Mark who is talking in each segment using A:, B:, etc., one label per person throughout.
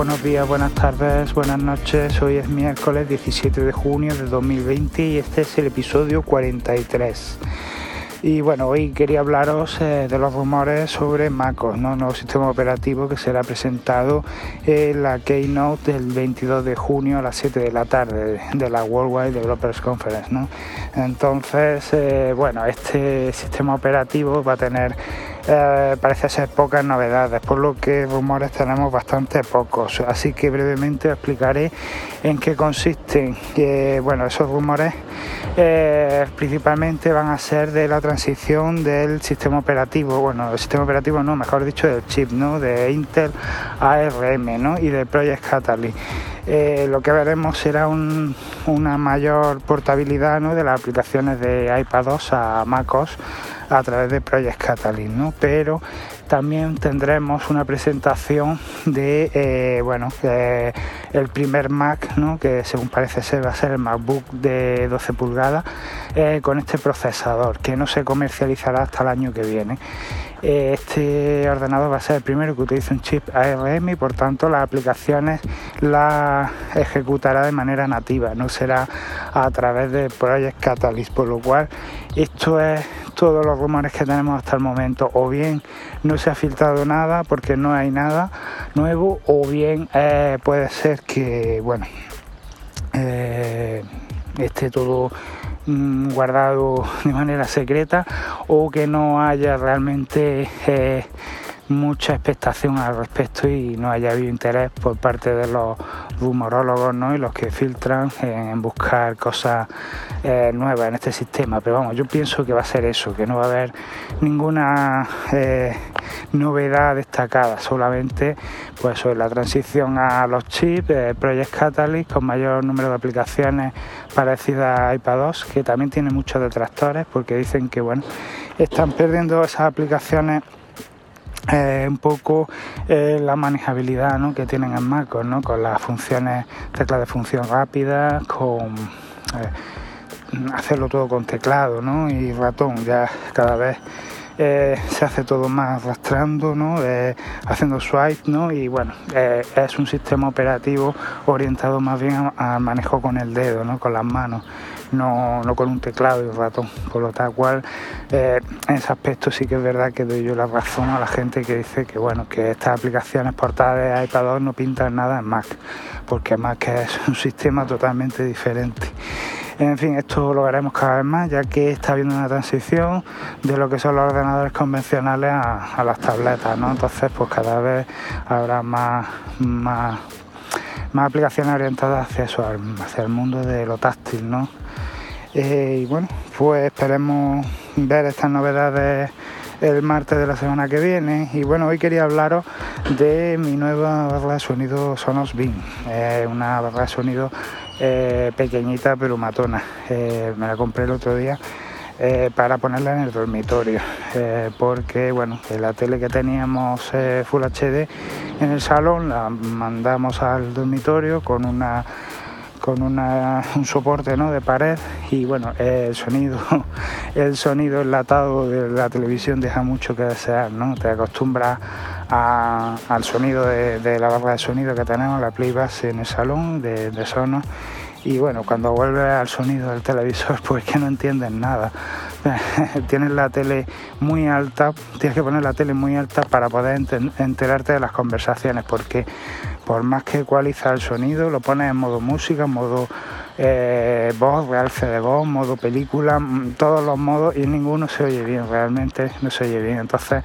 A: buenos días, buenas tardes, buenas noches. Hoy es miércoles 17 de junio de 2020 y este es el episodio 43. Y bueno, hoy quería hablaros eh, de los rumores sobre MacOS, ¿no? nuevo sistema operativo que será presentado en la Keynote del 22 de junio a las 7 de la tarde de la Worldwide Developers Conference. ¿no? Entonces, eh, bueno, este sistema operativo va a tener eh, parece ser pocas novedades, por lo que rumores tenemos bastante pocos. Así que brevemente explicaré en qué consisten. bueno, esos rumores eh, principalmente van a ser de la transición del sistema operativo, bueno, el sistema operativo no, mejor dicho, del chip, ¿no? De Intel ARM, ¿no? Y de Project Catalyst. Eh, lo que veremos será una mayor portabilidad ¿no? de las aplicaciones de iPadOS a MacOS a través de Project Catalyst, ¿no? pero también tendremos una presentación de eh, bueno eh, el primer Mac ¿no? que según parece ser va a ser el MacBook de 12 pulgadas con este procesador que no se comercializará hasta el año que viene este ordenador va a ser el primero que utilice un chip ARM y por tanto las aplicaciones las ejecutará de manera nativa, no será a través de Project Catalyst, por lo cual esto es todos los rumores que tenemos hasta el momento, o bien no se ha filtrado nada porque no hay nada nuevo, o bien eh, puede ser que, bueno, eh, esté todo guardado de manera secreta o que no haya realmente eh, mucha expectación al respecto y no haya habido interés por parte de los rumorólogos ¿no? y los que filtran en buscar cosas eh, nuevas en este sistema. Pero vamos, yo pienso que va a ser eso, que no va a haber ninguna eh, novedad destacada, solamente pues la transición a los chips, eh, Project Catalyst con mayor número de aplicaciones parecidas a iPadOS, que también tiene muchos detractores porque dicen que bueno, están perdiendo esas aplicaciones eh, un poco eh, la manejabilidad ¿no? que tienen en MacOS, ¿no? con las funciones, teclas de función rápida, con eh, hacerlo todo con teclado ¿no? y ratón, ya cada vez se hace todo más arrastrando, haciendo swipe, ¿no? y bueno, es un sistema operativo orientado más bien al manejo con el dedo, ¿no? con las manos no, no con un teclado y ratón. Por lo tal cual, eh, en ese aspecto sí que es verdad que doy yo la razón a la gente que dice que bueno, que estas aplicaciones portadas de iPad no pintan nada en Mac, porque Mac es un sistema totalmente diferente. En fin, esto lo veremos cada vez más, ya que está habiendo una transición de lo que son los ordenadores convencionales a, las tabletas, ¿no? Entonces, pues cada vez habrá más, más, más aplicaciones orientadas hacia eso, hacia el mundo de lo táctil, ¿no? Eh, y bueno, pues esperemos ver estas novedades el martes de la semana que viene. Y bueno, hoy quería hablaros de mi nueva barra de sonido Sonos Beam. una barra de sonido eh, pequeñita pero matona. Eh, me la compré el otro día. Para ponerla en el dormitorio porque bueno la tele que teníamos Full HD en el salón la mandamos al dormitorio con una con un soporte ¿no? de pared y bueno el sonido el sonido enlatado de la televisión deja mucho que desear no te acostumbras al sonido de, la barra de sonido que tenemos la playback en el salón de, de Sonos y bueno cuando vuelves al sonido del televisor pues que no entiendes nada tienes la tele muy alta tienes que poner la tele muy alta para poder enterarte de las conversaciones porque por más que ecualiza el sonido, lo pones en modo música, modo eh, voz, realce de voz, modo película, mm, todos los modos y ninguno se oye bien, realmente no se oye bien. Entonces,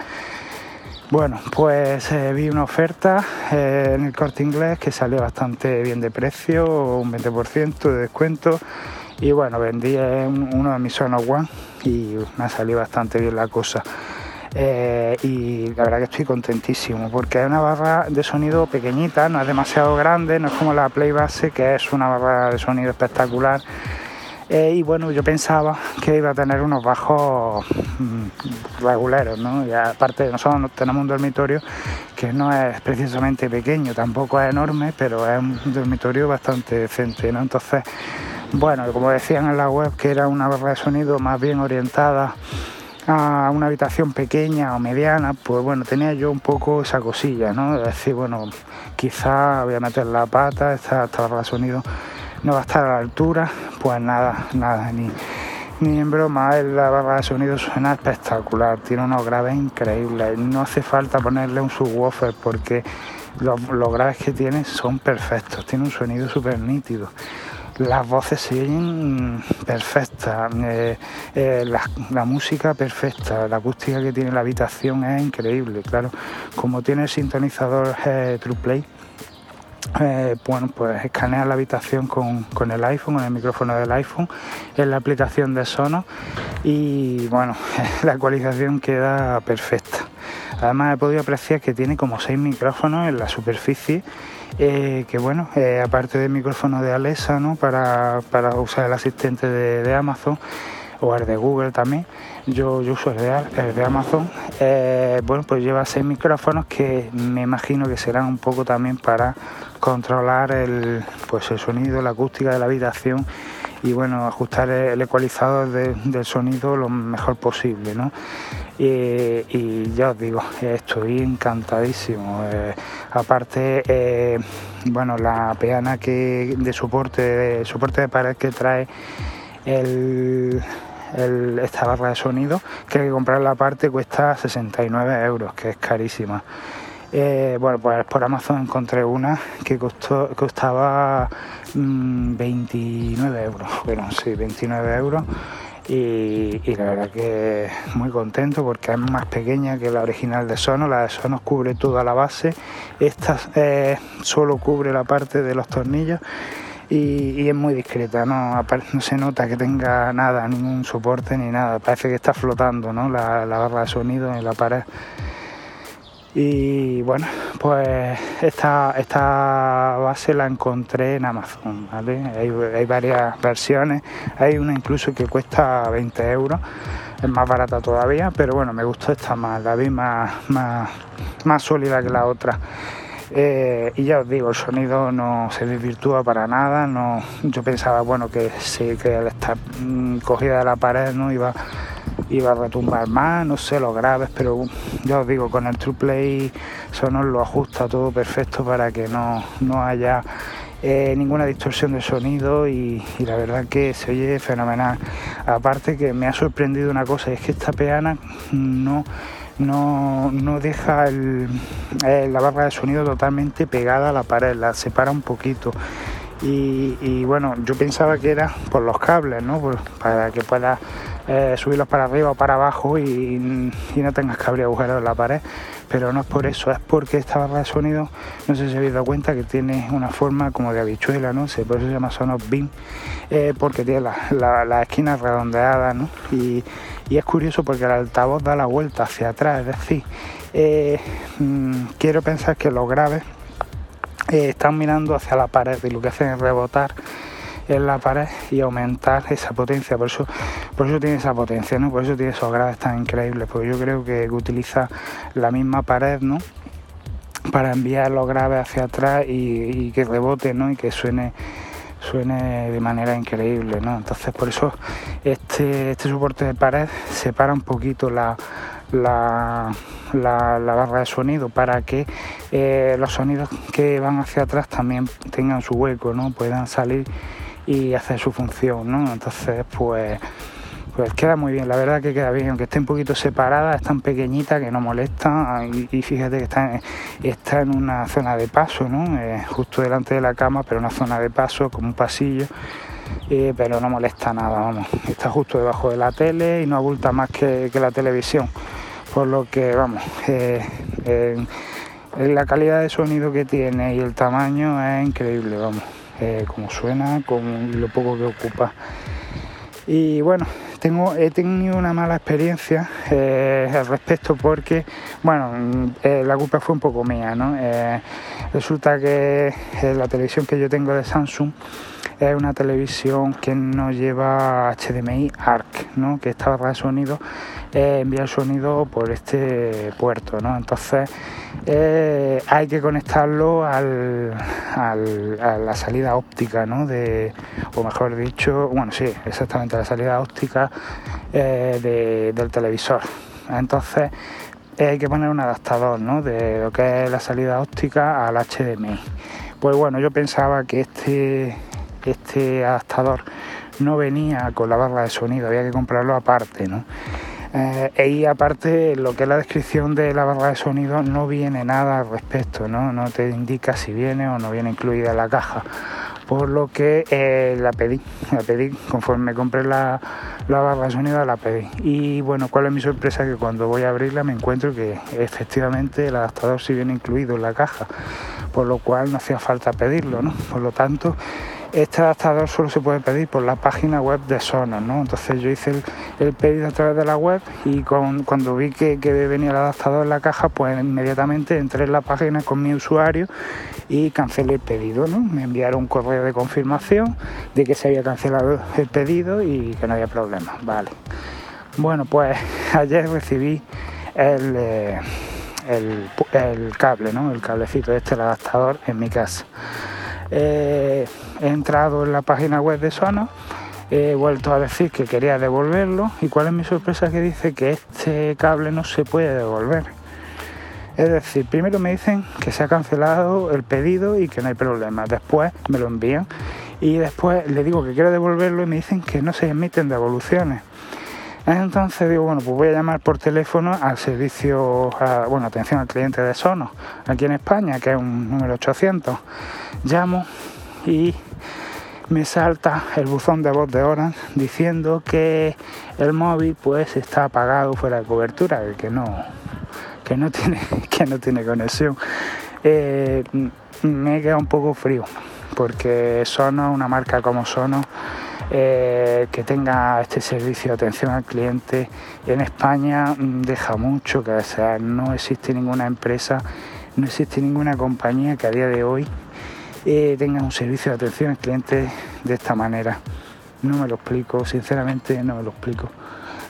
A: bueno, pues eh, vi una oferta eh, en el corte inglés que salió bastante bien de precio, un 20% de descuento. Y bueno, vendí uno de mis Sonos One y me ha salido bastante bien la cosa. Eh, y la verdad que estoy contentísimo porque es una barra de sonido pequeñita, no es demasiado grande, no es como la Play Base que es una barra de sonido espectacular. Eh, y bueno, yo pensaba que iba a tener unos bajos mm, regulares, ¿no? Y aparte, nosotros tenemos un dormitorio que no es precisamente pequeño, tampoco es enorme, pero es un dormitorio bastante decente, ¿no? Entonces, bueno, como decían en la web, que era una barra de sonido más bien orientada a una habitación pequeña o mediana, pues bueno, tenía yo un poco esa cosilla, ¿no? De decir, bueno, quizá voy a meter la pata, esta, esta barra de sonido no va a estar a la altura, pues nada, nada, ni, ni en broma, la barra de sonido suena espectacular, tiene unos graves increíbles, no hace falta ponerle un subwoofer porque los, graves que tiene son perfectos, tiene un sonido súper nítido. Las voces se oyen perfectas, eh, eh, la, música perfecta, la acústica que tiene la habitación es increíble, claro, como tiene el sintonizador eh, bueno, pues escanea la habitación con, el iPhone, con el micrófono del iPhone, en la aplicación de Sonos y bueno, la ecualización queda perfecta. Además he podido apreciar que tiene como seis micrófonos en la superficie eh, que bueno, eh, aparte del micrófono de Alexa, ¿no? Para, usar el asistente de, Amazon o el de Google también, yo, uso el de, de Amazon, eh, bueno, pues lleva seis micrófonos que me imagino que serán un poco también para controlar el, pues el sonido, la acústica de la habitación y bueno, ajustar el ecualizador del sonido lo mejor posible, ¿no? Y, ya os digo, estoy encantadísimo. Eh, aparte, eh, bueno, la peana que de soporte, de soporte de pared que trae el, esta barra de sonido, que hay que comprar la parte cuesta 69 euros, que es carísima. Eh, bueno, pues por Amazon encontré una que costó, costaba 29 mm, euros. Bueno, sí, 29 euros. Y, la verdad que muy contento porque es más pequeña que la original de Sonos. La de Sonos cubre toda la base. Esta eh, solo cubre la parte de los tornillos. Y, es muy discreta, ¿no? no se nota que tenga nada, ningún soporte ni nada, parece que está flotando ¿no? la barra de sonido en la pared. Y bueno, pues esta, esta base la encontré en Amazon, ¿vale? Hay, varias versiones, hay una incluso que cuesta 20 euros, es más barata todavía, pero bueno, me gustó esta más, la vi más, más, sólida que la otra. Eh, y ya os digo, el sonido no se desvirtúa para nada. No, yo pensaba, bueno, que sí, que al estar mm, cogida de la pared no iba iba a retumbar más, no sé, los graves, pero ya os digo, con el True Play Sonos lo ajusta todo perfecto para que no, haya eh, ninguna distorsión de sonido y, la verdad que se oye fenomenal. Aparte que me ha sorprendido una cosa, es que esta peana no, no, no deja eh, la barra de sonido totalmente pegada a la pared, la separa un poquito. Y, bueno, yo pensaba que era por los cables, ¿no? para que pueda eh, subirlos para arriba o para abajo y, no tengas que abrir agujeros en la pared, pero no es por eso, es porque esta barra de sonido, no sé si habéis dado cuenta que tiene una forma como de habichuela, ¿no? sé, por eso se llama Sonos Beam, eh, porque tiene las la, esquinas redondeadas, ¿no? Y, es curioso porque el altavoz da la vuelta hacia atrás, es decir, eh, mm, quiero pensar que los graves están mirando hacia la pared y lo que hacen es rebotar en la pared y aumentar esa potencia. Por eso, por eso tiene esa potencia, ¿no? Por eso tiene esos graves tan increíbles, porque yo creo que utiliza la misma pared, ¿no? Para enviar los graves hacia atrás y, que rebote, ¿no? Y que suene suene de manera increíble, ¿no? Entonces por eso este, este soporte de pared separa un poquito la, la, la, barra de sonido para que eh, los sonidos que van hacia atrás también tengan su hueco, ¿no? Puedan salir y hacer su función, ¿no? Entonces, pues, pues queda muy bien, la verdad que queda bien, aunque esté un poquito separada, es tan pequeñita que no molesta y, fíjate que está, en una zona de paso, ¿no? Eh, justo delante de la cama, pero una zona de paso, como un pasillo, eh, pero no molesta nada, vamos, está justo debajo de la tele y no abulta más que, la televisión, por lo que, vamos, eh, la calidad de sonido que tiene y el tamaño es increíble, vamos. Eh, como suena, con lo poco que ocupa. Y bueno, tengo, he tenido una mala experiencia eh, al respecto porque, bueno, eh, la culpa fue un poco mía, ¿no? resulta que la televisión que yo tengo de Samsung es una televisión que no lleva HDMI ARC, ¿no? que esta barra de sonido eh, envía el sonido por este puerto. ¿no? Entonces eh, hay que conectarlo al, a la salida óptica, ¿no? de, o mejor dicho, bueno, sí, exactamente, la salida óptica eh, del televisor. Entonces hay que poner un adaptador ¿no? de lo que es la salida óptica al HDMI. Pues bueno, yo pensaba que este, este adaptador no venía con la barra de sonido, había que comprarlo aparte, ¿no? Eh, y aparte, lo que es la descripción de la barra de sonido no viene nada al respecto, ¿no? No te indica si viene o no viene incluida en la caja por lo que eh, la pedí, la pedí, conforme compré la, la, barra sonido la pedí. Y bueno, cuál es mi sorpresa que cuando voy a abrirla me encuentro que efectivamente el adaptador sí viene incluido en la caja, por lo cual no hacía falta pedirlo, ¿no? Por lo tanto, este adaptador solo se puede pedir por la página web de Sonos, ¿no? Entonces yo hice el, pedido a través de la web y cuando vi que, venía el adaptador en la caja, pues inmediatamente entré en la página con mi usuario y cancelé el pedido, ¿no? Me enviaron un correo de confirmación de que se había cancelado el pedido y que no había problema, vale. Bueno, pues ayer recibí eh, el, cable, ¿no? El cablecito de este adaptador en mi casa. Eh, he entrado en la página web de Sonos, he vuelto a decir que quería devolverlo y cuál es mi sorpresa que dice que este cable no se puede devolver. Es decir, primero me dicen que se ha cancelado el pedido y que no hay problema. Después me lo envían y después le digo que quiero devolverlo y me dicen que no se emiten devoluciones. Entonces digo, bueno, pues voy a llamar por teléfono al servicio, bueno, atención al cliente de Sonos, aquí en España, que es un número 800. Llamo y me salta el buzón de voz de Orange diciendo que el móvil pues está apagado fuera de cobertura, que no, que no tiene, que no tiene conexión. Eh, me queda un poco frío porque Sonos, una marca como Sonos, eh, que tenga este servicio de atención al cliente en España mm, deja mucho que desear. No existe ninguna empresa, no existe ninguna compañía que a día de hoy eh, tenga un servicio de atención al cliente de esta manera. No me lo explico, sinceramente no me lo explico.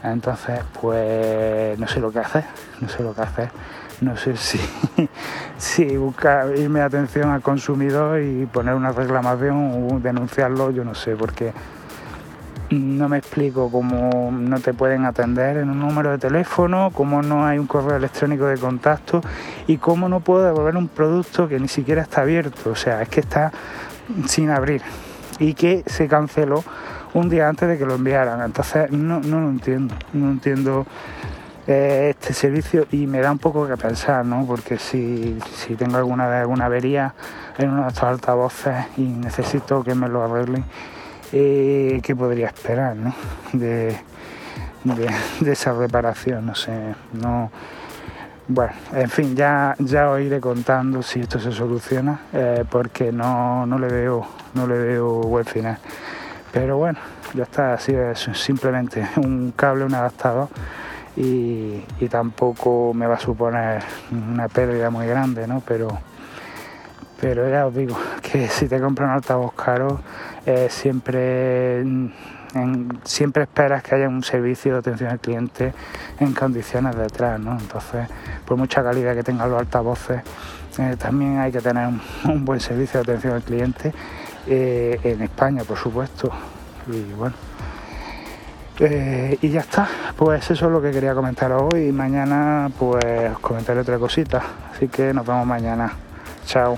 A: Entonces, pues no sé lo que hacer, no sé lo que hacer. No sé si, si buscar irme atención al consumidor y poner una reclamación o denunciarlo, yo no sé, porque no me explico cómo no te pueden atender en un número de teléfono, cómo no hay un correo electrónico de contacto y cómo no puedo devolver un producto que ni siquiera está abierto, o sea, es que está sin abrir y que se canceló un día antes de que lo enviaran. Entonces no, no lo entiendo, no entiendo eh, este servicio y me da un poco que pensar, ¿no? Porque si, si tengo alguna, alguna avería en uno de estos altavoces y necesito que me lo arreglen, eh, ¿qué podría esperar ¿no? de, esa reparación? No sé, no. Bueno, en fin, ya, ya os iré contando si esto se soluciona, eh, porque no, no, le veo, no le veo buen final. Pero bueno, ya está, así es simplemente un cable, un adaptador y, y tampoco me va a suponer una pérdida muy grande, ¿no? Pero pero ya os digo que si te compras un altavoz caro, eh, siempre, siempre esperas que haya un servicio de atención al cliente en condiciones detrás, ¿no? Entonces, por mucha calidad que tengan los altavoces, eh, también hay que tener un, buen servicio de atención al cliente eh, en España, por supuesto. Y bueno. y ya está, pues eso es lo que quería comentar hoy y mañana pues comentaré otra cosita, así que nos vemos mañana, chao.